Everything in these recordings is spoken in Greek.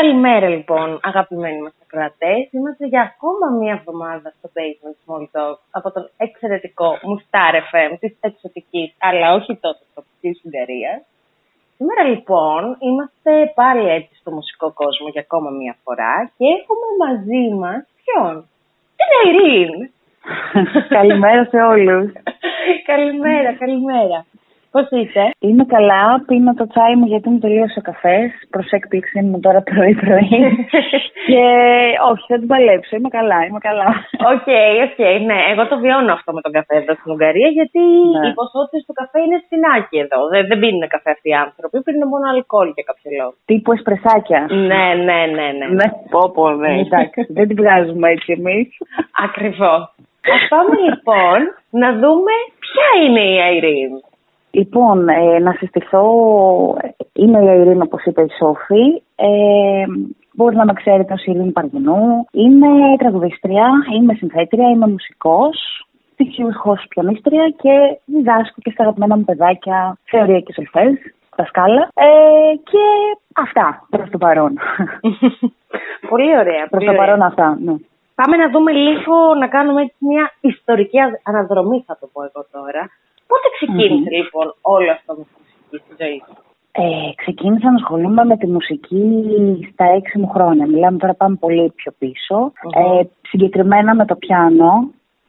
Καλημέρα λοιπόν αγαπημένοι μας ακροατές. Είμαστε για ακόμα μία εβδομάδα στο Basement Small Talk από τον εξαιρετικό Mustar FM της εξωτικής αλλά όχι τόσο τοπικής Ουγγαρίας. Σήμερα λοιπόν είμαστε πάλι έτσι στο μουσικό κόσμο για ακόμα μία φορά και έχουμε μαζί μας ποιον; Την Ειρήν! καλημέρα σε όλους. καλημέρα, καλημέρα. Πώς είσαι, Είμαι καλά. Πίνω το τσάι μου γιατί μου τελείωσε ο καφές. Προς έκπληξή μου τώρα πρωί-πρωί. και όχι, θα την παλέψω. Είμαι καλά, είμαι καλά. OK, OK, ναι. Εγώ το βιώνω αυτό με τον καφέ εδώ στην Ουγγαρία γιατί ναι. οι ποσότητες του καφέ είναι άκη εδώ. Δεν, δεν πίνουν καφέ αυτοί οι άνθρωποι, πίνουν μόνο αλκοόλ για κάποιο λόγο. Τύπου εσπρεσάκια. ναι, ναι, ναι. ναι. ναι, πω, πω, ναι. Εντάξει, δεν την βγάζουμε έτσι εμείς. Ακριβώς. Α πάμε λοιπόν να δούμε ποια είναι η Αϊρήν. Λοιπόν, ε, να συστηθώ, είμαι η Ειρήνη, όπως είπε η Σόφη. Ε, μπορείς να με ξέρετε ως Ειρήνη Παργινού. Είμαι τραγουδίστρια, είμαι συνθέτρια, είμαι μουσικός, στοιχειούχος πιανίστρια και διδάσκω και στα αγαπημένα μου παιδάκια θεωρία και σολφές, τα σκάλα. Ε, και αυτά προς το παρόν. πολύ ωραία. Προς το παρόν αυτά, ναι. Πάμε να δούμε λίγο, να κάνουμε μια ιστορική αναδρομή θα το πω εγώ τώρα. Πότε ξεκίνησε mm-hmm. λοιπόν όλο αυτό με τη μουσική στη ζωή σου; Ε, ξεκίνησα να ασχολούμαι με τη μουσική στα έξι μου χρόνια. Μιλάμε τώρα πάμε πολύ πιο πίσω. Mm-hmm. Ε, συγκεκριμένα με το πιάνο.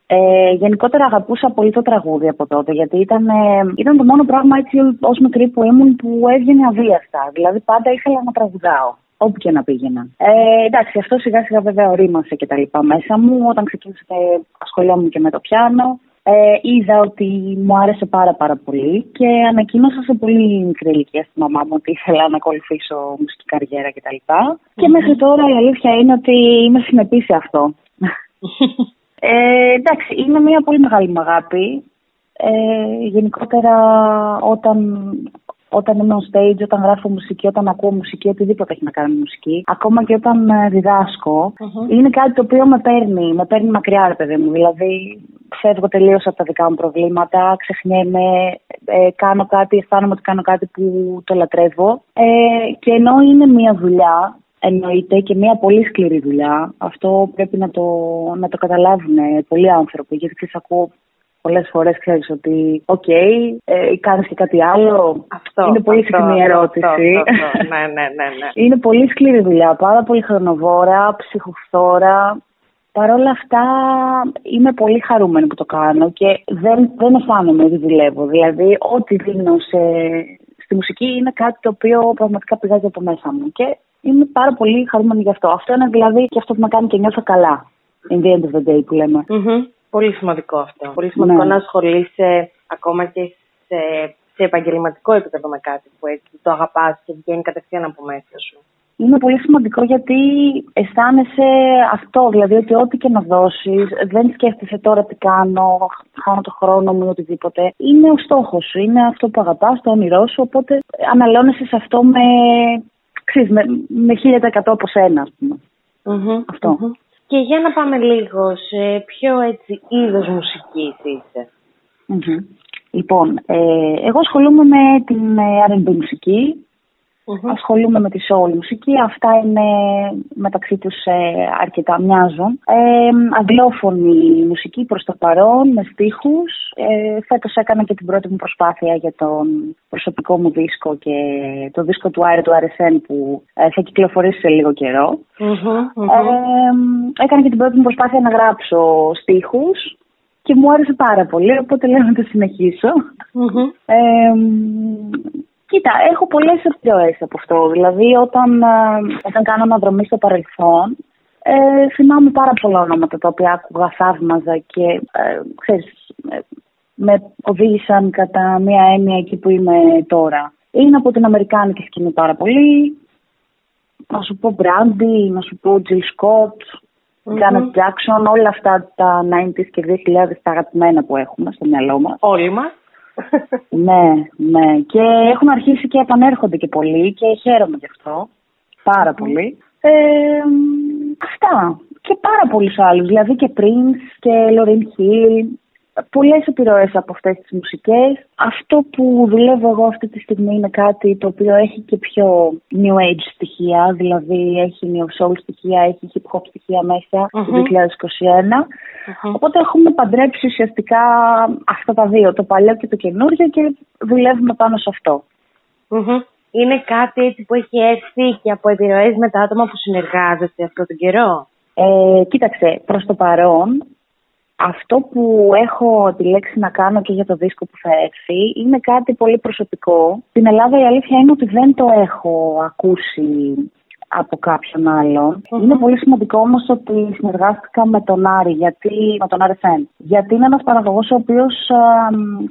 Ε, γενικότερα αγαπούσα πολύ το τραγούδι από τότε γιατί ήταν, ε, ήταν το μόνο πράγμα έτσι ως μικρή που ήμουν που έβγαινε αβίαστα. Δηλαδή πάντα ήθελα να τραγουδάω όπου και να πήγαινα. Ε, εντάξει, αυτό σιγά σιγά βέβαια ορίμασε και τα λοιπά μέσα μου. Όταν ξεκίνησα ασχολιόμουν και με το πιάνο ε, είδα ότι μου άρεσε πάρα πάρα πολύ και ανακοίνωσα σε πολύ μικρή ηλικία στη μαμά μου ότι ήθελα να ακολουθήσω μουσική καριέρα κτλ. Και, και μέχρι τώρα η αλήθεια είναι ότι είμαι συνεπής σε αυτό. ε, εντάξει, είναι μια πολύ μεγάλη μου αγάπη. Ε, γενικότερα όταν όταν είμαι on stage, όταν γράφω μουσική, όταν ακούω μουσική, οτιδήποτε έχει να κάνει με μουσική, ακόμα και όταν ε, διδασκω είναι κάτι το οποίο με παίρνει, με παίρνει μακριά, ρε παιδί μου. Δηλαδή, φεύγω τελείως από τα δικά μου προβλήματα, ξεχνιέμαι, ε, κάνω κάτι, αισθάνομαι ότι κάνω κάτι που το λατρεύω. Ε, και ενώ είναι μια δουλειά, εννοείται και μια πολύ σκληρή δουλειά, αυτό πρέπει να το, να το καταλάβουν πολλοί άνθρωποι, γιατί ξέρεις, ακούω πολλές φορές ξέρεις ότι, OK, okay, ε, κάνεις και κάτι άλλο. Αυτό. Είναι πολύ συχνή ερώτηση. Αυτό, ναι, ναι, ναι, ναι. Είναι πολύ σκληρή δουλειά, πάρα πολύ χρονοβόρα, ψυχοφθόρα. Παρ' όλα αυτά είμαι πολύ χαρούμενη που το κάνω και δεν, δεν αισθάνομαι ότι δουλεύω. Δηλαδή, ό,τι δίνω σε, στη μουσική είναι κάτι το οποίο πραγματικά πηγάζει από μέσα μου. Και είμαι πάρα πολύ χαρούμενη γι' αυτό. Αυτό είναι δηλαδή και αυτό που με κάνει και νιώθω καλά. In the end of the day που λέμε. Πολύ σημαντικό αυτό. Πολύ σημαντικό ναι. να ασχολείσαι ακόμα και σε, σε επαγγελματικό επίπεδο με κάτι που έτσι το αγαπάς και βγαίνει κατευθείαν από μέσα σου. Είναι πολύ σημαντικό γιατί αισθάνεσαι αυτό, δηλαδή ότι ό,τι και να δώσεις, δεν σκέφτεσαι τώρα τι κάνω, χάνω το χρόνο μου ή οτιδήποτε. Είναι ο στόχος σου, είναι αυτό που αγαπάς, το όνειρό σου, οπότε αναλώνεσαι σε αυτό με, ξέρεις, με, με 1000% από σένα, ας πούμε. αυτο και για να πάμε λίγο σε ποιο έτσι είδος μουσικής είσαι. Λοιπόν, ε, εγώ ασχολούμαι με την ε, R&B μουσική, Mm-hmm. Ασχολούμαι με τη soul μουσική. Αυτά είναι μεταξύ τους ε, αρκετά μοιάζουν. Ε, αγγλόφωνη μουσική προς το παρόν, με στίχους. Ε, φέτος έκανα και την πρώτη μου προσπάθεια για τον προσωπικό μου δίσκο και το δίσκο του Άιρε του RSN που ε, θα κυκλοφορήσει σε λίγο καιρό. Ε, έκανα και την πρώτη μου προσπάθεια να γράψω στίχους και μου άρεσε πάρα πολύ, οπότε λέω να το συνεχισω Κοίτα, έχω πολλές επιρροές από αυτό. Δηλαδή, όταν, ε, όταν κάνω αναδρομή στο παρελθόν, ε, θυμάμαι πάρα πολλά ονόματα τα οποία άκουγα, θαύμαζα και ε, ξέρεις, ε, με οδήγησαν κατά μία έννοια εκεί που είμαι τώρα. Είναι από την Αμερικάνικη σκηνή πάρα πολύ. Να σου πω Brandy, να σου πω Jill Scott, Janet Jackson, όλα αυτά τα 90s και 2000 τα αγαπημένα που έχουμε στο μυαλό μας. Όλοι μας ναι, ναι. Και έχουν αρχίσει και επανέρχονται και πολύ και χαίρομαι γι' αυτό. Πάρα πολύ. Ε, αυτά. Και πάρα πολλούς άλλους. Δηλαδή και Prince και Lauryn Hill πολλές επιρροές από αυτές τις μουσικές. Αυτό που δουλεύω εγώ αυτή τη στιγμή είναι κάτι το οποίο έχει και πιο new age στοιχεία, δηλαδή έχει neo soul στοιχεία, έχει hip hop στοιχεία μέσα το 2021. Οπότε έχουμε παντρέψει ουσιαστικά αυτά τα δύο, το παλιό και το καινούργιο και δουλεύουμε πάνω σε αυτό. Είναι κάτι έτσι που έχει έρθει και από επιρροές με τα άτομα που συνεργάζεστε αυτό τον καιρό; Ε, κοίταξε, προς το παρόν αυτό που έχω επιλέξει να κάνω και για το δίσκο που θα έρθει είναι κάτι πολύ προσωπικό. Στην Ελλάδα η αλήθεια είναι ότι δεν το έχω ακούσει από κάποιον Είναι πολύ σημαντικό όμως ότι συνεργάστηκα με τον Άρη, γιατί, με τον Άρη Φεν. Γιατί είναι ένας παραγωγός ο οποίος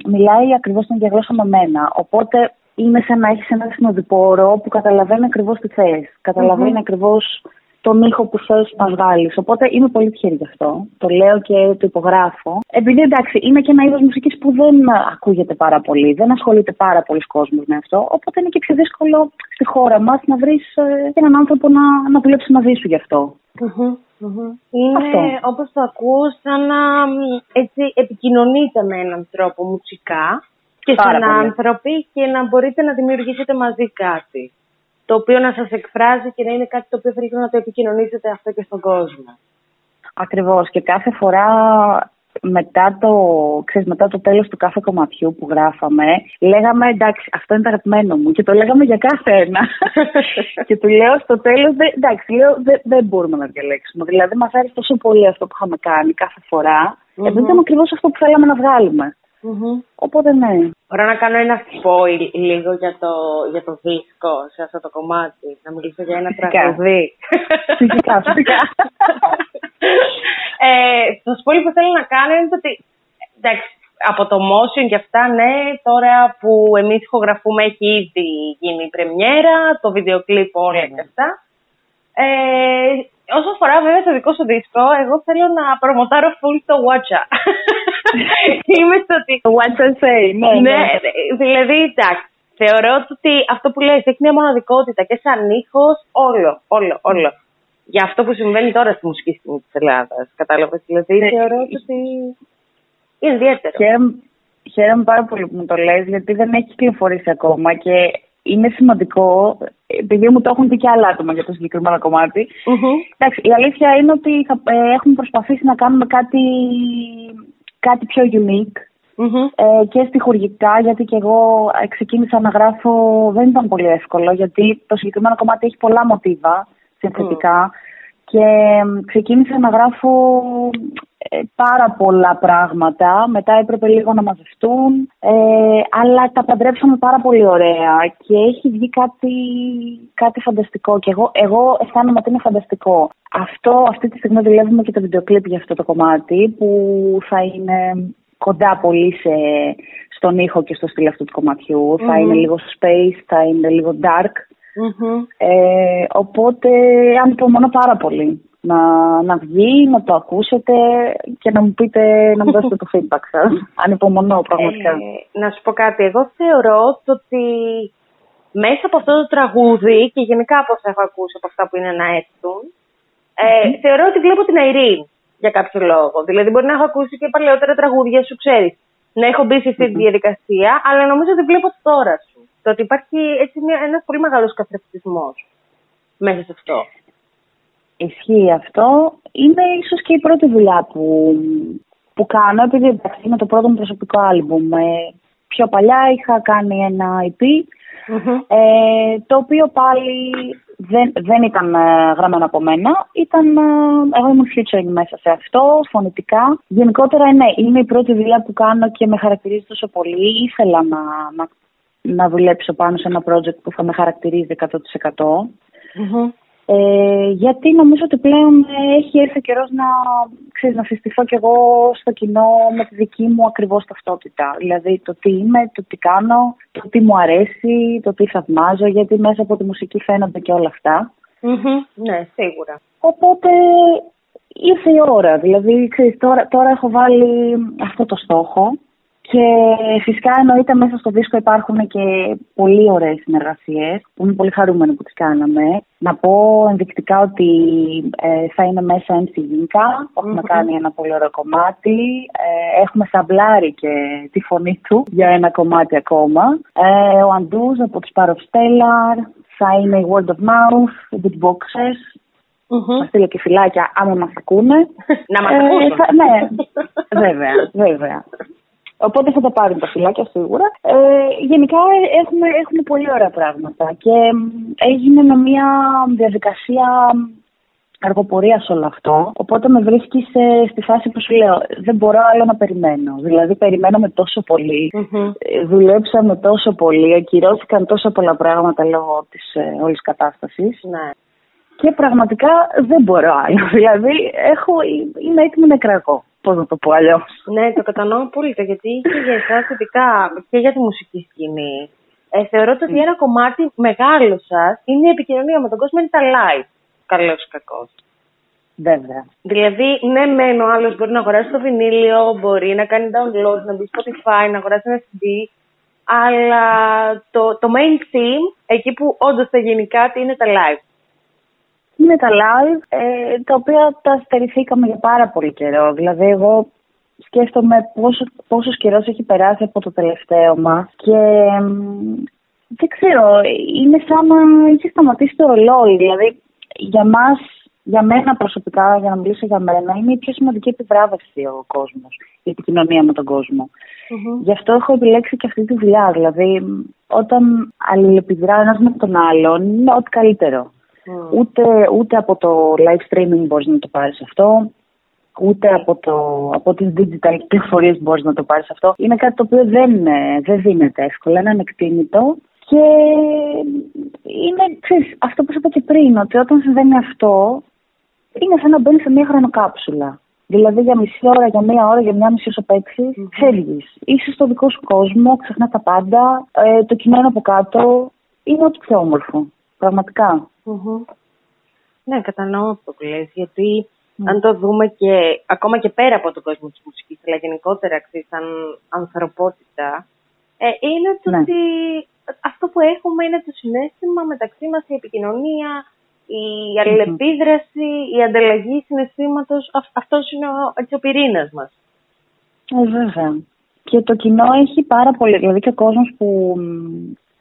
μιλάει ακριβώς την ίδια γλώσσα με μένα. Οπότε είναι σαν να έχεις ένα συνοδοιπόρο που καταλαβαίνει ακριβώς τι θες. Καταλαβαίνει mm-hmm. ακριβώς τον ήχο που θέλει να βγάλεις. Οπότε είμαι πολύ τυχερή γι' αυτό. Το λέω και το υπογράφω. Επειδή εντάξει, είναι και ένα είδος μουσικής που δεν ακούγεται πάρα πολύ, δεν ασχολείται πάρα πολλοί κόσμος με αυτό. Οπότε είναι και πιο δύσκολο στη χώρα μας να βρεις ε, έναν άνθρωπο να, να δουλέψει μαζί σου γι' αυτό. Είναι όπως το ακούω σαν να έτσι, επικοινωνείτε με έναν τρόπο μουσικά και σαν άνθρωποι και να μπορείτε να δημιουργήσετε μαζί κάτι το οποίο να σας εκφράζει και να είναι κάτι το οποίο θέλετε να το επικοινωνήσετε αυτό και στον κόσμο. Ακριβώς και κάθε φορά μετά το, ξέρεις, μετά το τέλος του κάθε κομματιού που γράφαμε, λέγαμε εντάξει αυτό είναι το αγαπημένο μου και το λέγαμε για κάθε ένα. και του λέω στο τέλος, εντάξει, λέω, δεν μπορούμε να διαλέξουμε. Δηλαδή μας άρεσε τόσο πολύ αυτό που είχαμε κάνει κάθε φορά, mm-hmm. επειδή ήταν ακριβώς αυτό που θέλαμε να βγάλουμε. Mm-hmm. Οπότε ναι. Μπορώ να κάνω ένα spoil λίγο για το, για το δίσκο σε αυτό το κομμάτι. Να μιλήσω για ένα τραγουδί. Φυσικά, φυσικά. ε, το spoil που θέλω να κάνω είναι ότι εντάξει, από το motion και αυτά, ναι, τώρα που εμείς ηχογραφούμε έχει ήδη γίνει η πρεμιέρα, το βίντεο κλιπ όλα και αυτά. Ε, όσο αφορά βέβαια το δικό σου δίσκο, εγώ θέλω να προμοτάρω full το Watcha. Είμαι στο ότι... Watcha say, ναι, ναι, ναι. Δηλαδή, εντάξει, θεωρώ ότι αυτό που λες έχει μια μοναδικότητα και σαν ήχος, όλο, όλο, όλο. Για αυτό που συμβαίνει τώρα στη μουσική σκηνή της Ελλάδας, κατάλαβες. Δηλαδή, ναι. θεωρώ ότι είναι ιδιαίτερο. Χαίρομαι, χαίρομαι πάρα πολύ που μου το λες, γιατί δεν έχει κυκλοφορήσει ακόμα και είναι σημαντικό, επειδή μου το έχουν πει και άλλα άτομα για το συγκεκριμένο κομμάτι. Εντάξει, η αλήθεια είναι ότι θα, ε, έχουμε προσπαθήσει να κάνουμε κάτι, κάτι πιο unique. Ε, και στοιχουργικά, γιατί και εγώ ξεκίνησα να γράφω, δεν ήταν πολύ εύκολο, γιατί το συγκεκριμένο κομμάτι έχει πολλά μοτίβα συνθετικά και ξεκίνησα να γράφω ε, πάρα πολλά πράγματα. Μετά έπρεπε λίγο να μαζευτούν. Ε, αλλά τα παντρέψαμε πάρα πολύ ωραία και έχει βγει κάτι, κάτι φανταστικό. Και εγώ, εγώ αισθάνομαι ότι είναι φανταστικό. Αυτό, αυτή τη στιγμή δουλεύουμε και το βιντεοκλίπ για αυτό το κομμάτι που θα είναι κοντά πολύ σε, στον ήχο και στο στυλ αυτού του κομματιου Θα είναι λίγο space, θα είναι λίγο dark. Ε, οπότε αν υπομονώ πάρα πολύ να, να βγει, να το ακούσετε και να μου πείτε, να μου δώσετε το feedback σας. Ανυπομονώ πραγματικά. Ε, να σου πω κάτι. Εγώ θεωρώ ότι μέσα από αυτό το τραγούδι και γενικά από όσα έχω ακούσει από αυτά που είναι να έρθουν, ε, θεωρώ ότι βλέπω την Αιρή για κάποιο λόγο. Δηλαδή, μπορεί να έχω ακούσει και παλαιότερα τραγούδια σου, ξέρεις. Να έχω μπει σε αυτή τη διαδικασία, αλλά νομίζω ότι βλέπω τώρα σου. Το ότι υπάρχει έτσι ένας πολύ μεγάλος καθρεφτισμός μέσα σε αυτό. Ισχύει αυτό. Είναι ίσως και η πρώτη δουλειά που, που κάνω, επειδή εντάξει είναι το πρώτο μου προσωπικό άλμπουμ. Ε, πιο παλιά είχα κάνει ένα EP, ε, το οποίο πάλι δεν, δεν ήταν ε, γραμμένο από μένα. Ήταν, ε, εγώ ήμουν featuring μέσα σε αυτό, φωνητικά. Γενικότερα, ναι, είναι η πρώτη δουλειά που κάνω και με χαρακτηρίζει τόσο πολύ. Ήθελα να, να, να δουλέψω πάνω σε ένα project που θα με χαρακτηρίζει 100%. Mm-hmm. Ε, γιατί νομίζω ότι πλέον έχει έρθει ο καιρός να, ξέρεις, να συστηθώ κι εγώ στο κοινό με τη δική μου ακριβώς ταυτότητα. Δηλαδή το τι είμαι, το τι κάνω, το τι μου αρέσει, το τι θαυμάζω, γιατί μέσα από τη μουσική φαίνονται και όλα Ναι, σίγουρα. Οπότε ήρθε η ώρα. Δηλαδή, ξέρεις, τώρα, τώρα έχω βάλει αυτό το στόχο Και φυσικά εννοείται μέσα στο δίσκο υπάρχουν και πολύ ωραίες συνεργασίες που είμαι πολύ χαρούμενη που τις κάναμε. Να πω ενδεικτικά ότι ε, θα είναι μέσα MC Ginka, που έχουμε κάνει ένα πολύ ωραίο κομμάτι. Ε, έχουμε σαμπλάρει και τη φωνή του για ένα κομμάτι ακόμα. Ε, ο Αντούς από τους Power Stellar, θα είναι η Word of Mouth, οι Beatboxers, Mm-hmm. Μα στείλω και φυλάκια άμα μας ακούνε. Να μας ακούνε. ναι, βέβαια, βέβαια. Οπότε θα τα πάρουν τα φυλάκια σίγουρα. Ε, γενικά έχουμε, έχουμε πολύ ωραία πράγματα και έγινε με μια διαδικασία αργοπορίας όλο αυτό. Οπότε με βρίσκει στη φάση που σου λέω: Δεν μπορώ άλλο να περιμένω. Δηλαδή, περιμέναμε τόσο πολύ. Mm-hmm. Δουλέψαμε τόσο πολύ. Ακυρώθηκαν τόσο πολλά πράγματα λόγω της ε, όλης κατάστασης. Ναι. Και πραγματικά δεν μπορώ άλλο. Δηλαδή, έχω, είμαι έτοιμη να κρακώ. Πώς να το πω αλλιώς. Ναι, το κατανοώ απόλυτα γιατί και για εσάς ειδικά και για τη μουσική σκηνή. Ε, θεωρώ ότι ένα κομμάτι μεγάλο σας είναι η επικοινωνία με τον κόσμο, είναι τα live. Καλό ή κακό. Βέβαια. Δηλαδή, ναι, μεν ο άλλος μπορεί να αγοράσει το βινίλιο, μπορεί να κάνει download, να μπει στο Spotify, να αγοράσει ένα CD, αλλά το, το main theme, εκεί που όντως θα γίνει κάτι, είναι τα live είναι τα live, ε, τα οποία τα στερηθήκαμε για πάρα πολύ καιρό. Δηλαδή, εγώ σκέφτομαι πόσο, πόσος καιρός έχει περάσει από το τελευταίο μας και δεν ξέρω, είναι σαν να είχε σταματήσει το ρολόι. Δηλαδή, για μας, για μένα προσωπικά, για να μιλήσω για μένα, είναι η πιο σημαντική επιβράβευση ο κόσμος, η επικοινωνία με τον κόσμο. Mm-hmm. Γι' αυτό έχω επιλέξει και αυτή τη δουλειά. Δηλαδή, όταν αλληλεπιδρά ένας με τον άλλον, είναι ό,τι καλύτερο. Mm. Ούτε, ούτε από το live streaming μπορείς να το πάρεις αυτό, ούτε από, το, από τις digital πληροφορίες μπορείς να το πάρεις αυτό. Είναι κάτι το οποίο δεν, δεν δίνεται εύκολα, είναι ανεκτήμητο και είναι, ξέρεις, αυτό που είπα και πριν, ότι όταν συμβαίνει αυτό, είναι σαν να μπαίνεις σε μια χρονοκάψουλα. Δηλαδή για μισή ώρα, για μία ώρα, για μια μισή όσο παίξει, mm. φεύγεις. Είσαι στο δικό σου κόσμο, ξεχνάς τα πάντα. Ε, το κοινό είναι από κάτω. Είναι ό,τι πιο όμορφο. Πραγματικά. Ναι, κατανοώ αυτό που λες, γιατί αν το δούμε και ακόμα και πέρα από τον κόσμο της μουσικής, αλλά γενικότερα ξέρεις, σαν ανθρωπότητα, ε, είναι το ναι. ότι αυτό που έχουμε είναι το συνέστημα μεταξύ μας, η επικοινωνία, η αλληλεπίδραση, η ανταλλαγή συναισθήματος, αυτός είναι ο, έτσι, ο πυρήνας μας. Ε, βέβαια. Και το κοινό έχει πάρα πολύ, δηλαδή και ο κόσμος που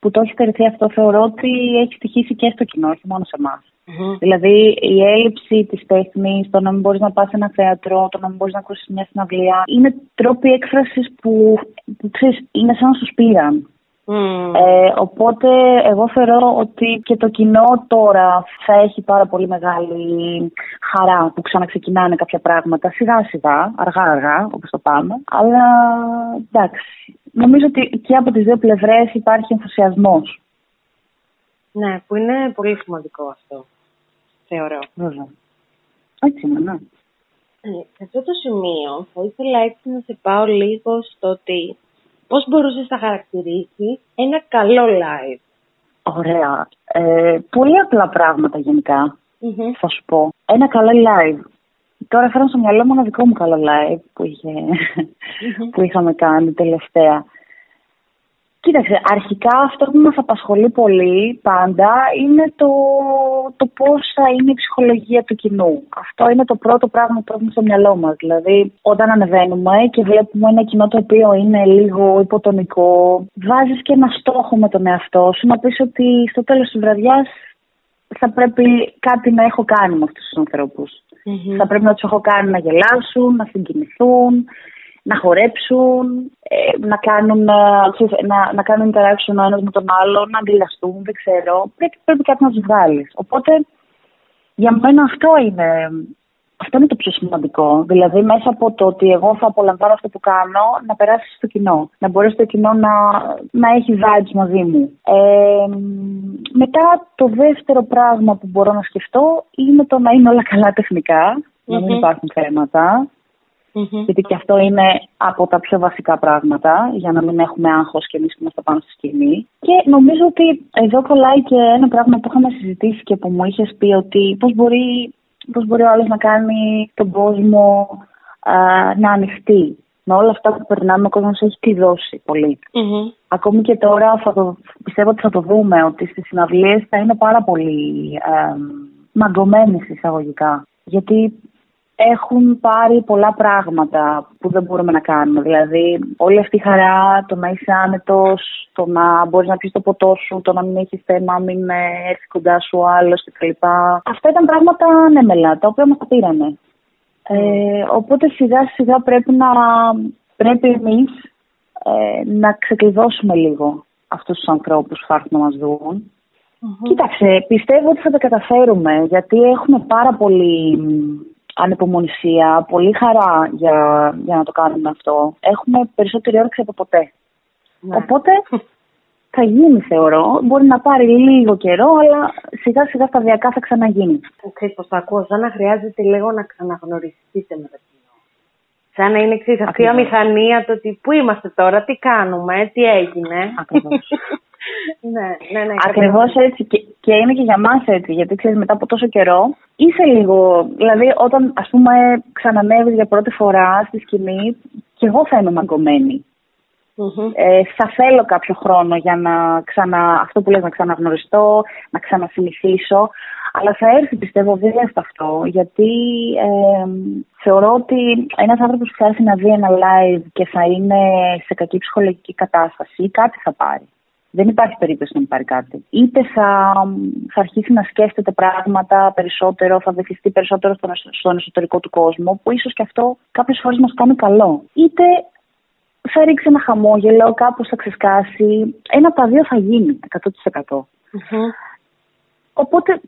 που το έχει στερηθεί αυτό θεωρώ ότι έχει στοιχήσει και στο κοινό, όχι μόνο σε εμάς. Mm-hmm. Δηλαδή η έλλειψη της τέχνης, το να μην μπορείς να πας σε ένα θέατρο, το να μην μπορείς να ακούσεις μια συναυλία, είναι τρόποι έκφρασης που, που ξέρεις, είναι σαν να σου πήραν. Mm. Ε, οπότε εγώ θεωρώ ότι και το κοινό τώρα θα έχει πάρα πολύ μεγάλη χαρά που ξαναξεκινάνε κάποια πράγματα σιγά σιγά, αργά αργά όπως το πάμε. Αλλά εντάξει, νομίζω ότι και από τις δύο πλευρές υπάρχει ενθουσιασμός. Ναι, που είναι πολύ σημαντικό αυτό, θεωρώ. Βέβαια. Έτσι είναι, ναι. Ε, σε αυτό το σημείο θα ήθελα έτσι να σε πάω λίγο στο ότι πώς μπορούσες να χαρακτηρίσει ένα καλό live. Ωραία. Ε, πολύ απλά πράγματα θα σου πω. Ένα καλό live. Τώρα φέρνω στο μυαλό μου ένα δικό μου καλό live που, είχε, που είχαμε κάνει τελευταία. Κοίταξε, αρχικά αυτό που μας απασχολεί πολύ πάντα είναι το, το πώς θα είναι η ψυχολογία του κοινού. Αυτό είναι το πρώτο πράγμα που έχουμε στο μυαλό μας. Δηλαδή, όταν ανεβαίνουμε και βλέπουμε ένα κοινό το οποίο είναι λίγο υποτονικό, βάζεις και ένα στόχο με τον εαυτό σου να πεις ότι στο τέλος της βραδιάς θα πρέπει κάτι να έχω κάνει με αυτούς τους ανθρώπους. Mm-hmm. Θα πρέπει να τους έχω κάνει να γελάσουν, να συγκινηθούν, να χορέψουν, ε, να, κάνουν, ε, να, να κάνουν interaction ο ένας με τον άλλο, να αντιλαστούν, δεν ξέρω. Πρέπει, πρέπει κάτι να τους βγάλεις. Οπότε για μένα αυτό είναι, αυτό είναι το πιο σημαντικό. Δηλαδή μέσα από το ότι εγώ θα απολαμβάνω αυτό που κάνω, να περάσει στο κοινό. Να μπορέσει το κοινό να, να έχει vibes μαζί μου. Ε, μετά το δεύτερο πράγμα που μπορώ να σκεφτώ είναι το να είναι όλα καλά τεχνικά, να μην υπάρχουν θέματα. Mm-hmm. Γιατί και αυτό είναι από τα πιο βασικά πράγματα για να μην έχουμε άγχος και εμείς που είμαστε πάνω στη σκηνή. Και νομίζω ότι εδώ κολλάει και ένα πράγμα που είχαμε συζητήσει και που μου είχες πει ότι πώς μπορεί, πώς μπορεί ο άλλος να κάνει τον κόσμο α, να ανοιχτεί. με όλα αυτά που περνάμε, ο κόσμος έχει κλειδώσει πολύ. Mm-hmm. Ακόμη και τώρα θα το, πιστεύω ότι θα το δούμε, ότι στις συναυλίες θα είναι πάρα πολύ ε, μαγκωμένοι εισαγωγικά. Γιατί έχουν πάρει πολλά πράγματα που δεν μπορούμε να κάνουμε. Δηλαδή, όλη αυτή η χαρά, το να είσαι άνετος, το να μπορείς να πει το ποτό σου, το να μην έχεις θέμα, μην έρθει κοντά σου ο άλλος κτλ. Αυτά ήταν πράγματα ανέμελα, τα οποία μας τα πήρανε. Ε, οπότε σιγά σιγά πρέπει να πρέπει εμείς ε, να ξεκλειδώσουμε λίγο αυτούς τους ανθρώπους που έρθουν να μας δουν. Κοίταξε, πιστεύω ότι θα τα καταφέρουμε γιατί έχουμε πάρα πολύ ανεπομονησία, πολύ χαρά για, για να το κάνουμε αυτό. Έχουμε περισσότερη όρεξη από ποτέ. Ναι. Οπότε θα γίνει θεωρώ. Μπορεί να πάρει λίγο καιρό, αλλά σιγά σιγά σταδιακά θα ξαναγίνει. Ξέρεις πώς το ακούω, σαν να χρειάζεται λίγο να ξαναγνωριστείτε με το κοινό. Σαν να είναι εξής αυτή η Ακριβώς. αμηχανία το ότι πού είμαστε τώρα, τι κάνουμε, τι έγινε. Ακριβώς. ναι, ναι, ναι. Ακριβώς έτσι. Και, και είναι και για μας έτσι. Γιατί ξέρεις, μετά από τόσο καιρό, είσαι λίγο. Δηλαδή, όταν ας πούμε ξανανεύει για πρώτη φορά στη σκηνή, και εγώ θα είμαι μαγκωμένη. Μμμ. Ε, θα θέλω κάποιο χρόνο για να ξανα, αυτό που λες, να ξαναγνωριστώ, να ξανασυνηθίσω. Αλλά θα έρθει πιστεύω δίλευτα αυτό, γιατί ε, θεωρώ ότι ένας άνθρωπος που θα έρθει να δει ένα live και θα είναι σε κακή ψυχολογική κατάσταση, κάτι θα πάρει. Δεν υπάρχει περίπτωση να μην πάρει κάτι. Είτε θα, θα αρχίσει να σκέφτεται πράγματα περισσότερο, θα βεθιστεί περισσότερο στον, εσω- στον εσωτερικό του κόσμο, που ίσως και αυτό κάποιες φορές μας κάνει καλό. Είτε θα ρίξει ένα χαμόγελο, κάπως θα ξεσκάσει. Ένα από τα δύο θα γίνει, 100%. Μμμ. Οπότε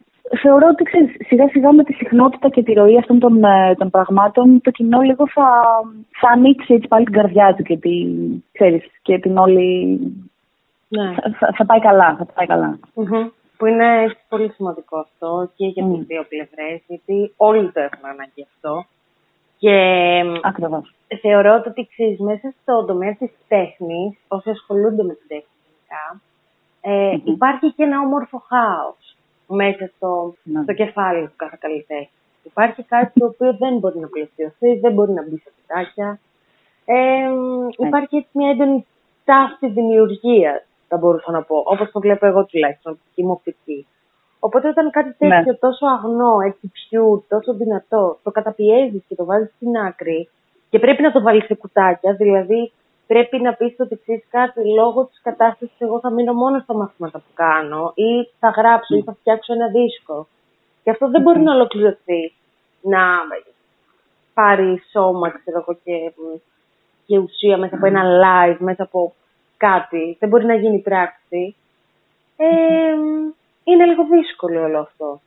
θεωρώ ότι ξέρεις, σιγά σιγά με τη συχνότητα και τη ροή αυτών των, ε, των πραγμάτων το κοινό λίγο θα, θα ανοίξει έτσι πάλι την καρδιά του και την, ξέρεις, και την όλη... Ναι. Θα, θα- θα πάει καλά, θα πάει καλά. Μμμ. Που είναι πολύ σημαντικό αυτό και για τις Μμ. δύο πλευρές, γιατί όλοι το έχουν ανάγκη αυτό. Και Ακριβώς. θεωρώ ότι ξέρεις, μέσα στο τομέα της τέχνης, όσοι ασχολούνται με την τέχνη γενικά, ε, Μμμ. υπάρχει και ένα όμορφο χάος μέσα στο, Ναι. στο κεφάλι του κάθε καλλιτέχνη. Υπάρχει κάτι το οποίο δεν μπορεί να πλαισιωθεί, δεν μπορεί να μπει σε κουτάκια. Ε, υπάρχει έτσι μια έντονη ταύτη δημιουργίας, θα μπορούσα να πω, όπως το βλέπω εγώ τουλάχιστον, από τη δική μου οπτική. Οπότε όταν κάτι Ναι. τέτοιο τόσο αγνό, έτσι πιού, τόσο δυνατό, το καταπιέζεις και το βάζεις στην άκρη και πρέπει να το βάλεις σε κουτάκια, δηλαδή πρέπει να πεις ότι ξέρεις κάτι λόγω της κατάστασης εγώ θα μείνω μόνος στα μαθήματα που κάνω ή θα γράψω ή θα φτιάξω ένα δίσκο. Και αυτό δεν μπορεί να ολοκληρωθεί, να πάρει σώμα, ξέρω εγώ, και, και ουσία μέσα από ένα live, μέσα από κάτι. Δεν μπορεί να γίνει πράξη. Ε, είναι λίγο δύσκολο όλο αυτό.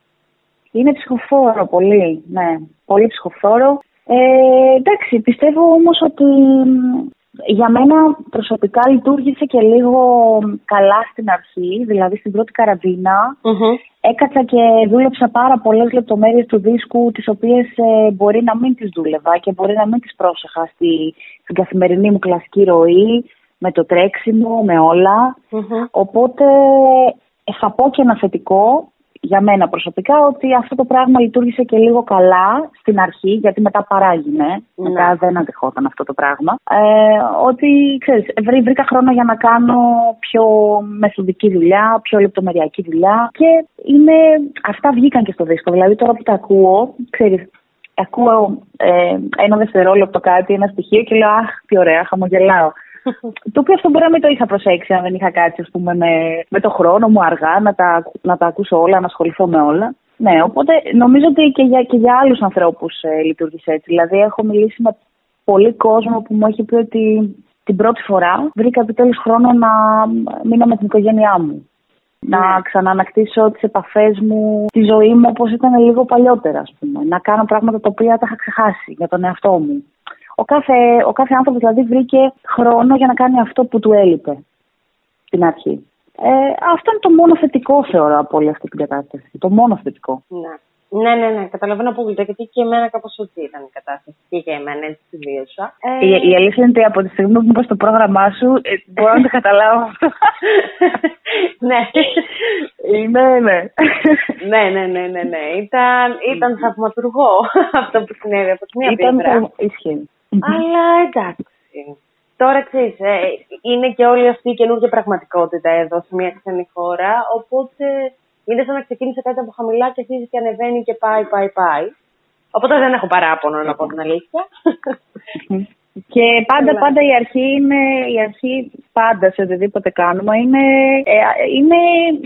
Είναι ψυχοφόρο πολύ, ναι. Πολύ ψυχοφόρο. Ε, εντάξει, πιστεύω όμως ότι μ, για μένα προσωπικά λειτουργήσε και λίγο καλά στην αρχή, δηλαδή στην πρώτη καραντίνα. Έκατσα και δούλεψα πάρα πολλές λεπτομέρειες του δίσκου, τις οποίες ε, μπορεί να μην τις δούλευα και μπορεί να μην τις πρόσεχα στη, στην καθημερινή μου κλασική ροή, με το τρέξιμο, με όλα. Οπότε ε, θα πω και ένα θετικό για μένα προσωπικά ότι αυτό το πράγμα λειτουργήσε και λίγο καλά στην αρχή, γιατί μετά παράγινε. Ναι. Μετά δεν αντεχόταν αυτό το πράγμα. Ε, ότι, ξέρεις, βρή- βρήκα χρόνο για να κάνω πιο μεθοδική δουλειά, πιο λεπτομεριακή δουλειά και είναι, αυτά βγήκαν και στο δίσκο. Δηλαδή τώρα που τα ακούω, ξέρεις, ακούω ε, ένα δευτερόλεπτο κάτι, ένα στοιχείο και λέω αχ, τι ωραία, χαμογελάω. Το οποίο αυτό μπορεί να μην το είχα προσέξει αν δεν είχα κάτσει ας πούμε, με, με το χρόνο μου αργά να τα, να τα ακούσω όλα, να ασχοληθώ με όλα. Ναι, οπότε νομίζω ότι και για, και για άλλους ανθρώπους ε, λειτουργήσε έτσι. Δηλαδή, έχω μιλήσει με πολύ κόσμο που μου έχει πει ότι την πρώτη φορά βρήκα επιτέλους χρόνο να μείνω με την οικογένειά μου. Να Ναι. ξαναανακτήσω τις επαφές μου, τη ζωή μου όπως ήταν λίγο παλιότερα, ας πούμε. Να κάνω πράγματα τα οποία τα είχα ξεχάσει για τον εαυτό μου. Ο κάθε, ο κάθε άνθρωπος δηλαδή βρήκε χρόνο για να κάνει αυτό που του έλειπε στην αρχή. Ε, αυτό είναι το μόνο θετικό θεωρώ από όλη αυτή την κατάσταση. Το μόνο θετικό. Ναι. Ναι, ναι, ναι, καταλαβαίνω απόλυτα γιατί και εμένα κάπως έτσι ήταν η κατάσταση. Και για εμένα έτσι τη βίωσα. Ε, Η, η αλήθεια είναι ότι από τη στιγμή που είπα στο πρόγραμμά σου, ε, μπορώ να το καταλάβω αυτό. ναι. Είναι, ναι. ναι, ναι, ναι, ναι, ναι. Ήταν, ήταν θαυματουργό αυτό που συνέβη από τη μία Ήταν πλευρά. θα- ισχύει. Αλλά εντάξει. εντάξει. Τώρα ξέρεις, ε, είναι και όλη αυτή η καινούργια πραγματικότητα εδώ σε μια ξένη χώρα. Οπότε είναι σαν να ξεκίνησε κάτι από χαμηλά και αρχίζει και ανεβαίνει και πάει, πάει, πάει. Οπότε δεν έχω παράπονο να πω την αλήθεια. Και πάντα, πάντα η αρχή είναι, η αρχή πάντα σε οτιδήποτε κάνουμε είναι, ε, είναι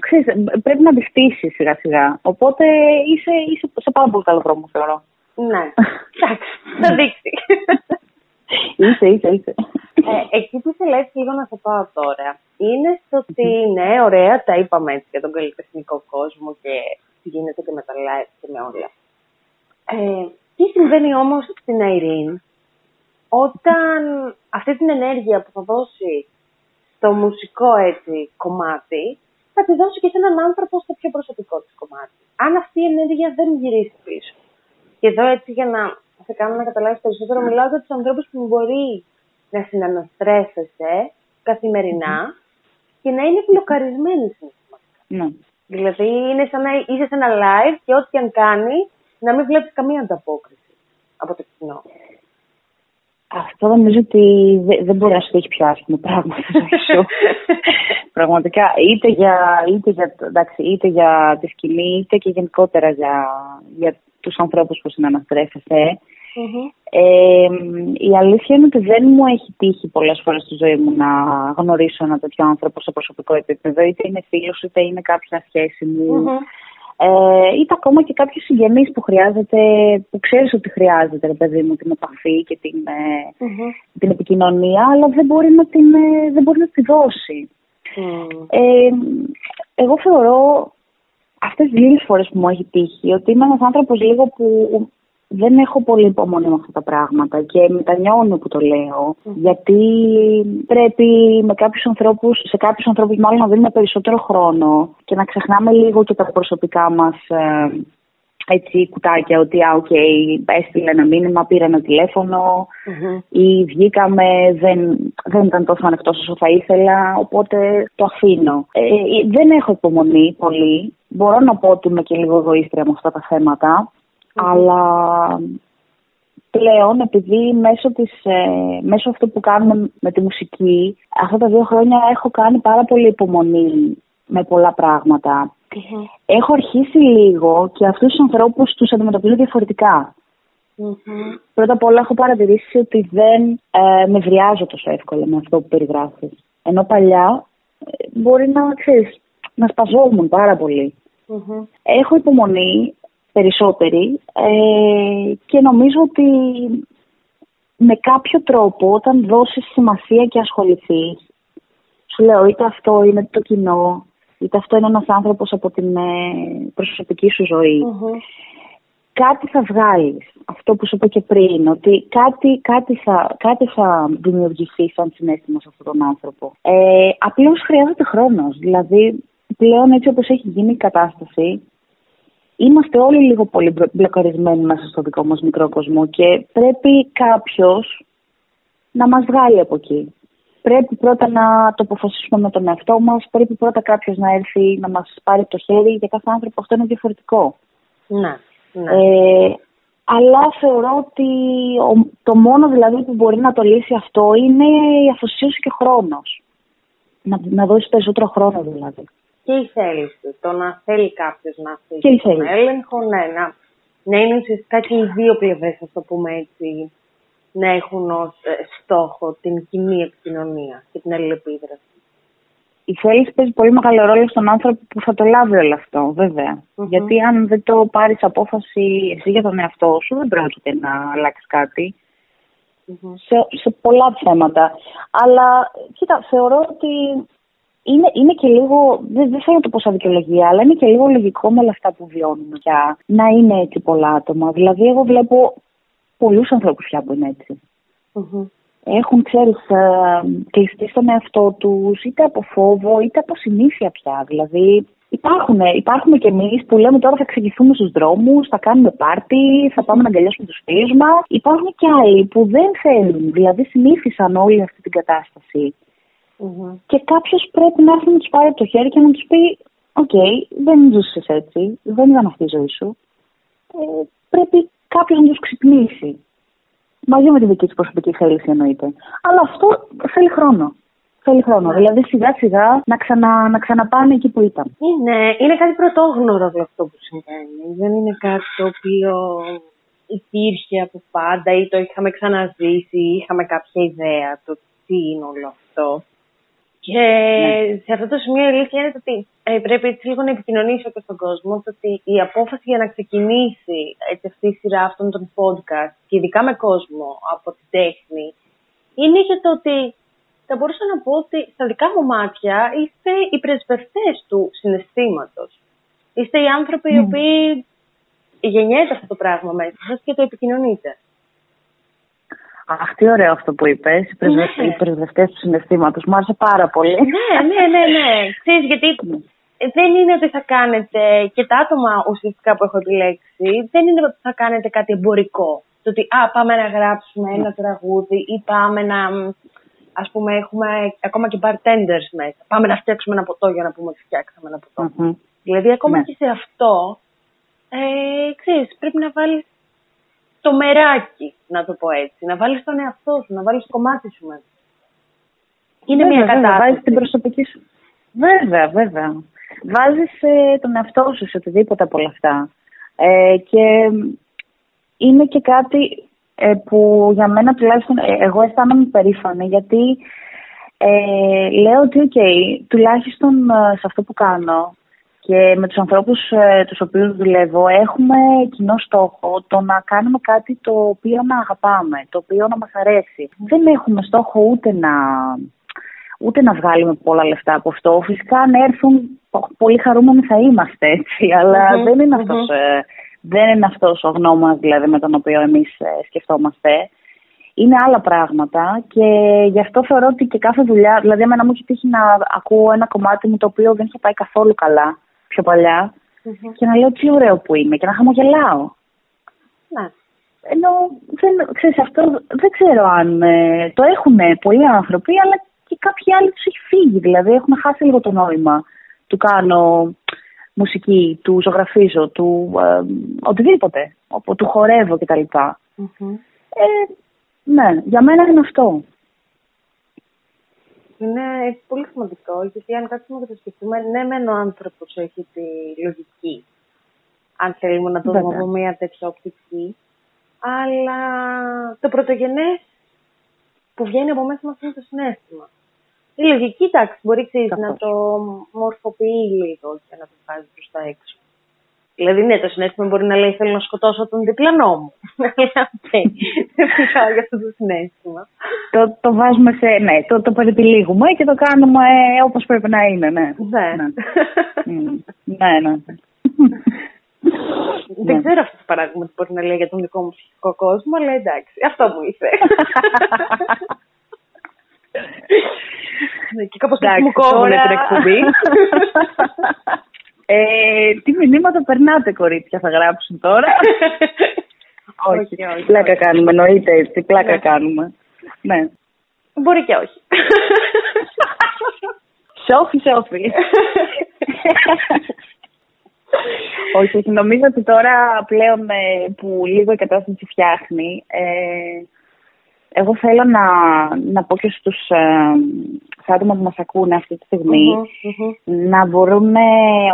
ξέρεις, πρέπει να τη στήσει σιγά σιγά. Οπότε είσαι, είσαι σε πάρα πολύ καλό δρόμο θεωρώ. Ναι, εντάξει, θα δείξει. είσαι, είσαι, είσαι. Ε, εκεί που σε λες λίγο να σε πάω τώρα, είναι στο ότι ναι, ωραία, τα είπαμε έτσι για τον καλλιτεχνικό κόσμο και τι γίνεται και με τα live και με όλα. Ε, τι συμβαίνει όμως στην Αϊρίν όταν αυτή την ενέργεια που θα δώσει στο μουσικό έτσι κομμάτι, θα τη δώσει και σε έναν άνθρωπο στο πιο προσωπικό της κομμάτι. Αν αυτή η ενέργεια δεν γυρίσει πίσω. Και εδώ έτσι για να σε κάνω να καταλάβεις περισσότερο, μιλάω για τους ανθρώπους που μπορεί να συναναστρέφεσαι καθημερινά και να είναι μπλοκαρισμένοι συναισθηματικά. Ναι. Δηλαδή είναι σαν να είσαι σε ένα live και ό,τι αν κάνει να μην βλέπεις καμία ανταπόκριση από το κοινό. Αυτό νομίζω ότι δεν μπορεί να σου έχει πιο άσχημο πράγμα στη ζωή σου. Πραγματικά, είτε για, είτε, για, εντάξει, είτε για τη σκηνή, είτε και γενικότερα για, για τους ανθρώπους που συναναστρέφεσαι. Ε, η αλήθεια είναι ότι δεν μου έχει τύχει πολλές φορές στη ζωή μου να γνωρίσω ένα τέτοιο άνθρωπο σε προσωπικό επίπεδο. Είτε είναι φίλος, είτε είναι κάποια σχέση μου. Ε, είτε ακόμα και κάποιος συγγενής που χρειάζεται, που ξέρεις ότι χρειάζεται, ρε παιδί μου, την επαφή και την, ε, την επικοινωνία, αλλά δεν μπορεί να την, ε, δεν μπορεί να τη δώσει. Ε, εγώ θεωρώ αυτές τις λίγες φορές που μου έχει τύχει ότι είμαι ένας άνθρωπος λίγο που δεν έχω πολύ υπομονή με αυτά τα πράγματα και μετανιώνω που το λέω. Γιατί πρέπει με κάποιους ανθρώπους, σε κάποιους ανθρώπους μάλλον να δίνουμε περισσότερο χρόνο και να ξεχνάμε λίγο και τα προσωπικά μας ε, έτσι κουτάκια ότι α, οκ, έστειλε ένα μήνυμα, πήρα ένα ή βγήκαμε, δεν, δεν ήταν τόσο ανοιχτός όσο θα ήθελα, οπότε το αφήνω. Ε, δεν έχω υπομονή πολύ. Μπορώ να πω ότι είμαι και λίγο εγωίστρια με αυτά τα θεματα αλλά πλέον επειδή μέσω, της, ε, μέσω αυτού που κάνουμε με τη μουσική αυτά τα δύο χρόνια έχω κάνει πάρα πολύ υπομονή με πολλά Έχω αρχίσει λίγο και αυτούς τους ανθρώπους τους αντιμετωπίζω Πρώτα απ' όλα έχω παρατηρήσει ότι δεν ε, με βριάζω τόσο εύκολα με αυτό που περιγράφεις. Ενώ παλιά ε, μπορεί να, ξέρεις, να σπαζόμουν πάρα Έχω υπομονή, περισσότεροι ε, και νομίζω ότι με κάποιο τρόπο όταν δώσεις σημασία και ασχοληθείς σου λέω είτε αυτό είναι το κοινό είτε αυτό είναι ένας άνθρωπος από την ε, προσωπική σου ζωη κάτι θα βγάλεις. Αυτό που σου είπα και πριν, ότι κάτι, κάτι, θα, κάτι θα δημιουργηθεί σαν συνέστημα σε αυτόν τον άνθρωπο. Ε, απλώς χρειάζεται χρόνος. Δηλαδή, πλέον έτσι όπως έχει γίνει η κατάσταση, είμαστε όλοι λίγο πολύ μπλοκαρισμένοι μέσα στο δικό μας μικρό κόσμο και πρέπει κάποιος να μας βγάλει από εκεί. Πρέπει πρώτα να το αποφασίσουμε με τον εαυτό μας, πρέπει πρώτα κάποιος να έρθει να μας πάρει το χέρι, για κάθε άνθρωπο αυτό είναι διαφορετικό. Ναι, ναι. Ε, αλλά θεωρώ ότι το μόνο δηλαδή που μπορεί να το λύσει αυτό είναι η αφοσίωση και χρόνος. Να, να δώσει περισσότερο χρόνο δηλαδή και η θέληση. Το να θέλει κάποιος να αφήσει τον έλεγχο, ναι, να, να είναι ουσιαστικά και οι δύο πλευρές, ας το πούμε έτσι, να έχουν ως ε, στόχο την κοινή επικοινωνία και την αλληλεπίδραση. Η θέληση παίζει πολύ μεγάλο ρόλο στον άνθρωπο που θα το λάβει όλο αυτό, Γιατί αν δεν το πάρεις απόφαση εσύ για τον εαυτό σου, δεν πρόκειται να αλλάξεις Σε, σε πολλά θέματα. Αλλά κοίτα, θεωρώ ότι είναι, είναι και λίγο, δεν, δεν θέλω να το πω σαν δικαιολογία, αλλά είναι και λίγο λογικό με όλα αυτά που βιώνουμε πια να είναι έτσι πολλά άτομα. Δηλαδή, εγώ βλέπω πολλούς ανθρώπους πια που είναι έτσι. Mm-hmm. Έχουν, ξέρεις, ε, κλειστεί στον εαυτό τους, είτε από φόβο, είτε από συνήθεια πια. Δηλαδή, υπάρχουν, υπάρχουν και εμείς που λέμε τώρα θα ξεχυθούμε στους δρόμους, θα κάνουμε πάρτι, θα πάμε να αγκαλιάσουμε τους φίλους μας. Υπάρχουν και άλλοι που δεν θέλουν, δηλαδή συνήθισαν όλη αυτή την κατάσταση. Mm-hmm. Και κάποιος πρέπει να έρθει να τους πάρει από το χέρι και να τους πει: Οκ, δεν ζούσες έτσι, δεν ήταν αυτή η ζωή σου. Ε, πρέπει κάποιο να τους ξυπνήσει. Μαζί με τη δική τη προσωπική θέληση εννοείται. Αλλά αυτό θέλει χρόνο. Θέλει χρόνο. Ναι. Δηλαδή σιγά σιγά να, ξανα, να ξαναπάνε εκεί που ήταν. Είναι, είναι κάτι πρωτόγνωρο αυτό που συμβαίνει. Δεν είναι κάτι το οποίο υπήρχε από πάντα ή το είχαμε ξαναζήσει ή είχαμε κάποια ιδέα το τι είναι όλο αυτό. Και ναι. σε αυτό το σημείο η αλήθεια είναι ότι ε, πρέπει έτσι λίγο να επικοινωνήσω και στον κόσμο ότι η απόφαση για να ξεκινήσει έτσι, αυτή η σειρά αυτών των podcast και ειδικά με κόσμο από την τέχνη είναι για το ότι θα μπορούσα να πω ότι στα δικά μου μάτια είστε οι πρεσβευτές του συναισθήματος. Είστε οι άνθρωποι οι οποίοι γεννιέται αυτό το πράγμα μέσα σας και το επικοινωνείτε. Αχ, τι ωραίο αυτό που είπες, οι, πρεσβευτές του συναισθήματος. Μου άρεσε πάρα πολύ. ναι, ναι, ναι, ναι. Ξέρεις, γιατί δεν είναι ότι θα κάνετε και τα άτομα ουσιαστικά που έχω επιλέξει, δεν είναι ότι θα κάνετε κάτι εμπορικό. Το ότι α, πάμε να γράψουμε ένα τραγούδι ή πάμε να. Α πούμε, έχουμε ακόμα και bartenders μέσα. Πάμε να φτιάξουμε ένα ποτό για να πούμε ότι φτιάξαμε ένα ποτό. Δηλαδή, ακόμα ναι. και σε αυτό, ε, ξέρεις, πρέπει να βάλεις το μεράκι, να το πω έτσι. Να βάλεις τον εαυτό σου, να βάλεις το κομμάτι σου μέσα. Είναι μια κατάσταση. Να βάζεις την προσωπική σου. Βέβαια, βέβαια. Βάζεις ε, τον εαυτό σου σε οτιδήποτε από όλα αυτά. Ε, και είναι και κάτι ε, που για μένα τουλάχιστον ε, εγώ αισθάνομαι περήφανη γιατί ε, λέω ότι okay, τουλάχιστον σε αυτό που κάνω και με τους ανθρώπους ε, τους οποίους δουλεύω έχουμε κοινό στόχο το να κάνουμε κάτι το οποίο να αγαπάμε, το οποίο να μας αρέσει. Δεν έχουμε στόχο ούτε να, ούτε να βγάλουμε πολλά λεφτά από αυτό. Φυσικά αν έρθουν πολύ χαρούμενοι θα είμαστε έτσι, δεν, είναι αυτός, ε, δεν είναι αυτός ο γνώμας δηλαδή με τον οποίο εμείς ε, σκεφτόμαστε. Είναι άλλα πράγματα και γι' αυτό θεωρώ ότι και κάθε δουλειά, δηλαδή εμένα μου έχει τύχει να ακούω ένα κομμάτι μου το οποίο δεν είχε πάει καθόλου καλά πιο παλια και να λέω τι ωραίο που είμαι και να χαμογελάω. Ναι. Ενώ δεν, ξέρεις, αυτό δεν ξέρω αν ε, το έχουν πολλοί άνθρωποι, αλλά και κάποιοι άλλοι τους έχει φύγει. Δηλαδή έχουν χάσει λίγο το νόημα του κάνω μουσική, του ζωγραφίζω, του ε, οτιδήποτε, όπου, του χορεύω κτλ. Mm-hmm. Ε, ναι, για μένα είναι αυτό. Είναι πολύ σημαντικό, γιατί αν κάτσουμε να το σκεφτούμε, ναι, μεν ο άνθρωπος έχει τη λογική, αν θέλουμε να το δούμε από μια τέτοια οπτική, αλλά το πρωτογενές που βγαίνει από μέσα μας είναι το συνέστημα. Η λογική, εντάξει, μπορεί να το μορφοποιεί λίγο και να το βγάζει προς τα έξω. Δηλαδή, ναι, το συνέστημα μπορεί να λέει θέλω να σκοτώσω τον διπλανό μου. Αλλά δεν μιλάω για αυτό το συνέστημα. Το, το βάζουμε σε. Ναι, το, το περιπηλίγουμε και το κάνουμε ε, όπως πρέπει να είναι, ναι. Ναι. Ναι, ναι. Ναι. Δεν ξέρω αυτό το παράδειγμα τι μπορεί να λέει για τον δικό μου ψυχικό κόσμο, αλλά εντάξει, αυτό μου ήρθε. Ναι, και κάπως μου κόβουν την εκπομπή. Ε, τι μηνύματα περνάτε, κορίτσια, θα γράψουν τώρα; όχι, όχι, Πλάκα κάνουμε, εννοείται έτσι. Πλάκα ναι. κάνουμε. Ναι. Μπορεί και όχι. Σόφι, σόφι. όχι, όχι, νομίζω ότι τώρα πλέον ε, που λίγο η κατάσταση φτιάχνει, ε, εγώ θέλω να, να πω και στους ε, άτομα που μας ακούνε αυτή τη στιγμη να μπορούν,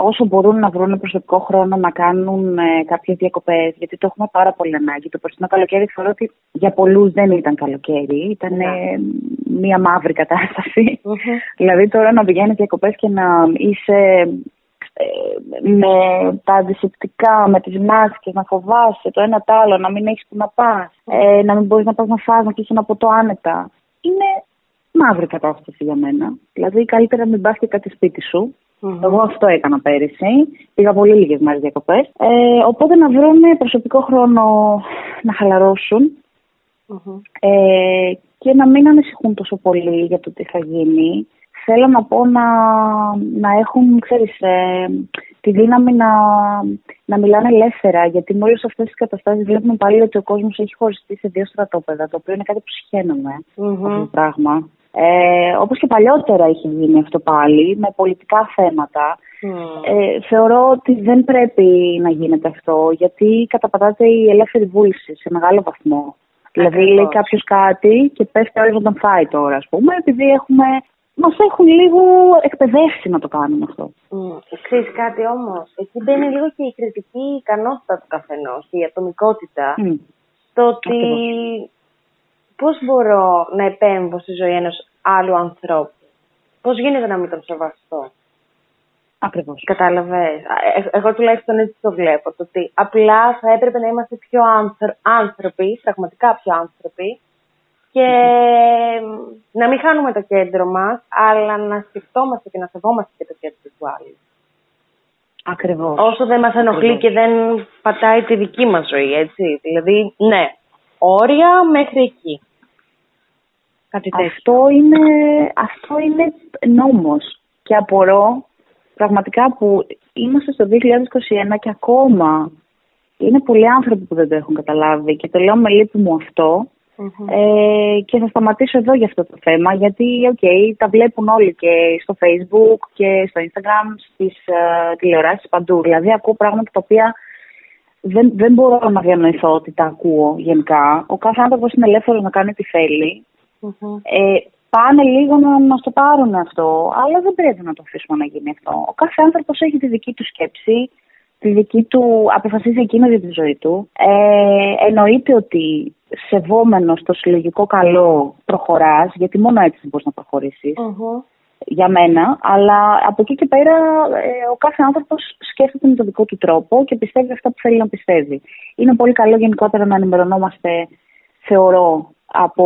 όσο μπορούν να βρουν προσωπικό χρόνο να κάνουν ε, κάποιες διακοπές, γιατί το έχουμε πάρα πολύ ανάγκη. Το περσινό καλοκαίρι θεωρώ ότι για πολλούς δεν ήταν καλοκαίρι, ήταν ναι. μία μαύρη Δηλαδή τώρα να πηγαίνεις διακοπές και να είσαι ε, με τα αντισηπτικά, με τις μάσκες, να φοβάσαι το ένα το άλλο, να μην έχεις που να πας, ε, να μην μπορείς να πας να φας, να κλείσεις ένα ποτό άνετα. Είναι μαύρη κατάσταση για μένα. Δηλαδή καλύτερα να μην πας και κάτι σπίτι σου. Εγώ αυτό έκανα πέρυσι. Πήγα πολύ λίγες μέρες διακοπές. Ε, οπότε να βρουν προσωπικό χρόνο να χαλαρωσουν ε, και να μην ανησυχούν τόσο πολύ για το τι θα γίνει θέλω να πω να, να έχουν, ξέρεις, ε, τη δύναμη να, να μιλάνε ελεύθερα. Γιατί με όλες αυτές τις καταστάσεις βλέπουμε πάλι ότι ο κόσμος έχει χωριστεί σε δύο στρατόπεδα, το οποίο είναι κάτι που συχαίνομαι αυτό το πράγμα. Ε, όπως και παλιότερα είχε γίνει αυτό πάλι, με πολιτικά θέματα. Ε, θεωρώ ότι δεν πρέπει να γίνεται αυτό, γιατί καταπατάται η ελεύθερη βούληση σε μεγάλο βαθμό. Δηλαδή λέει κάποιος κάτι και πέφτει όλο όταν φάει τώρα, ας πούμε, επειδή έχουμε. Μας έχουν λίγο εκπαιδεύσει να το κάνουμε αυτό. Mm. Ξέρεις κάτι όμως, εκεί μπαίνει λίγο και η κριτική ικανότητα του καθενός, η ατομικότητα. Mm. Το ότι πώς μπορώ να επέμβω στη ζωή ενός άλλου ανθρώπου. Πώς γίνεται να μην τον σεβαστώ. Ακριβώς. Κατάλαβες. Ε, εγώ τουλάχιστον έτσι το βλέπω. Το ότι απλά θα έπρεπε να είμαστε πιο άνθρωποι, πραγματικά πιο άνθρωποι, και να μην χάνουμε το κέντρο μας, αλλά να σκεφτόμαστε και να σεβόμαστε και το κέντρο του άλλου. Ακριβώς. Όσο δεν μας ενοχλεί και δεν πατάει τη δική μας ζωή, έτσι. Δηλαδή, ναι, όρια μέχρι εκεί. Κάτι αυτό είναι, αυτό είναι νόμος. Και απορώ πραγματικά που είμαστε στο 2021 και ακόμα είναι πολλοί άνθρωποι που δεν το έχουν καταλάβει και το λέω με λύπη μου αυτο ε, και θα σταματήσω εδώ για αυτό το θέμα γιατί okay, τα βλέπουν όλοι και στο facebook και στο instagram, στις uh, τηλεοράσεις παντού. Δηλαδή ακούω πράγματα τα οποία δεν, δεν μπορώ να διανοηθώ ότι τα ακούω γενικά. Ο κάθε άνθρωπος είναι ελεύθερος να κάνει ό,τι θέλει. Ε, πάνε λίγο να μας το πάρουν αυτό, αλλά δεν πρέπει να το αφήσουμε να γίνει αυτό. Ο κάθε άνθρωπος έχει τη δική του σκέψη, τη δική του, αποφασίζει εκείνο για τη ζωή του. Ε, εννοείται ότι σεβόμενος το συλλογικό καλό προχωράς, γιατί μόνο έτσι μπορείς να προχωρησει Για μένα, αλλά από εκεί και πέρα ε, ο κάθε άνθρωπος σκέφτεται με τον δικό του τρόπο και πιστεύει αυτά που θέλει να πιστεύει. Είναι πολύ καλό γενικότερα να ενημερωνόμαστε, θεωρώ, από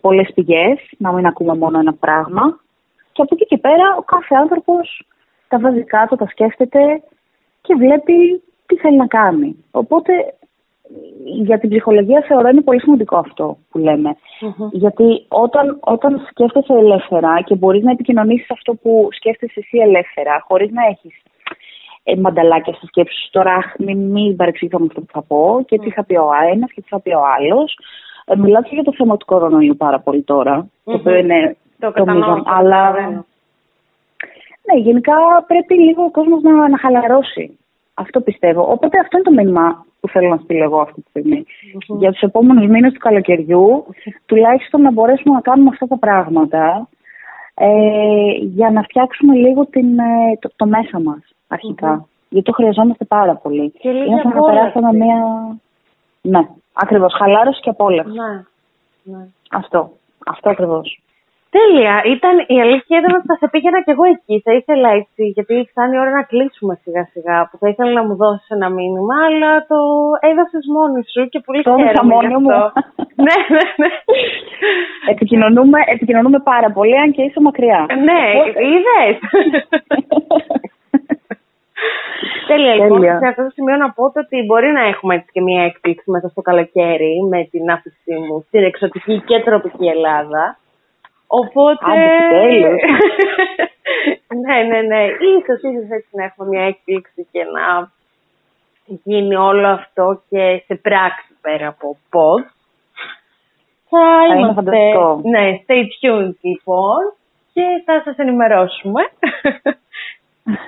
πολλές πηγές, να μην ακούμε μόνο ένα πράγμα. Και από εκεί και πέρα ο κάθε άνθρωπος τα βάζει κάτω, τα σκέφτεται και βλέπει τι θέλει να κάνει. Οπότε για την ψυχολογία θεωρώ είναι πολύ σημαντικό αυτό που λεμε Γιατί όταν, όταν σκέφτεσαι ελεύθερα και μπορείς να επικοινωνήσεις αυτό που σκέφτεσαι εσύ ελεύθερα, χωρίς να έχεις ε, μανταλάκια στη σκέψη σου. Τώρα μην, μην παρεξηγηθώ με αυτό που θα πω και τι θα πει ο ένας και τι θα πει ο άλλος. Ε, μιλάω και για το θέμα του κορονοϊού πάρα πολύ τώρα, το οποίο είναι το, το μείζον, αλλά... Ναι, γενικά πρέπει λίγο ο κόσμος να, να χαλαρώσει. Αυτό πιστεύω. Οπότε αυτό είναι το μήνυμα που θέλω να στείλω εγώ αυτή τη στιγμη Για τους επόμενους μήνες του καλοκαιριού, τουλάχιστον να μπορέσουμε να κάνουμε αυτά τα πράγματα ε, για να φτιάξουμε λίγο την, ε, το, το μέσα μας αρχικά. Γιατί το χρειαζόμαστε πάρα πολύ. Και Είναι σαν να περάσουμε μια. Ναι. Ακριβώς. Χαλάρωση και απόλαυση. Ναι. ναι. Αυτό. Αυτό ακριβώς. Τέλεια. Ήταν, η αλήθεια ήταν ότι θα σε πήγαινα κι εγώ εκεί. Θα ήθελα έτσι, γιατί φτάνει η ώρα να κλείσουμε σιγά σιγά. Που θα ήθελα να μου δώσεις ένα μήνυμα, αλλά το έδωσες μόνη σου και πολύ το χαίρομαι μόνη μου. ναι, ναι, ναι. Επικοινωνούμε, επικοινωνούμε πάρα πολύ, αν και είσαι μακριά. ναι, είδες. Τέλεια, λοιπόν. Σε αυτό το σημείο να πω ότι μπορεί να έχουμε έτσι και μια έκπληξη μέσα στο καλοκαίρι με την άφησή μου στην εξωτική και τροπική Ελλάδα. Οπότε. ναι, ναι, ναι. Ίσως, ίσως έτσι να έχουμε μια έκπληξη και να γίνει όλο αυτό και σε πράξη πέρα από πώς. Θα είμαστε. Ναι, stay tuned λοιπόν και θα σας ενημερώσουμε.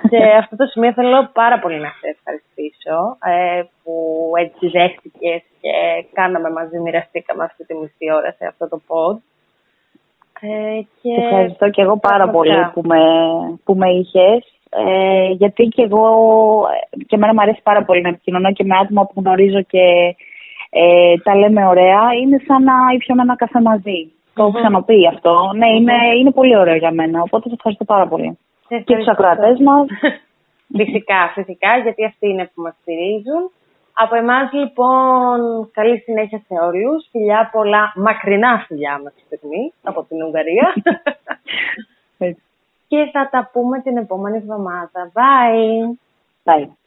Σε αυτό το σημείο θέλω πάρα πολύ να σε ευχαριστήσω ε, που έτσι δέχτηκες και κάναμε μαζί, μοιραστήκαμε αυτή τη μισή ώρα σε αυτό το pod. Ε, και... ευχαριστώ και εγώ πάρα πολύ που με, που με είχες. Ε, γιατί και εγώ, και εμένα μου αρέσει πάρα πολύ να επικοινωνώ και με άτομα που γνωρίζω και ε, τα λέμε ωραία. Είναι σαν να ήπιαμε ένα καφέ μαζί. Το έχω ξαναπεί αυτό. Ναι, είναι, είναι πολύ ωραίο για μένα. Οπότε σε ευχαριστώ πάρα πολύ και τους ακροατές μας. φυσικά, φυσικά, γιατί αυτοί είναι που μας στηρίζουν. Από εμάς λοιπόν, καλή συνέχεια σε όλους. Φιλιά πολλά, μακρινά φιλιά μας στιγμή από την Ουγγαρία. και θα τα πούμε την επόμενη εβδομάδα. Bye! Bye.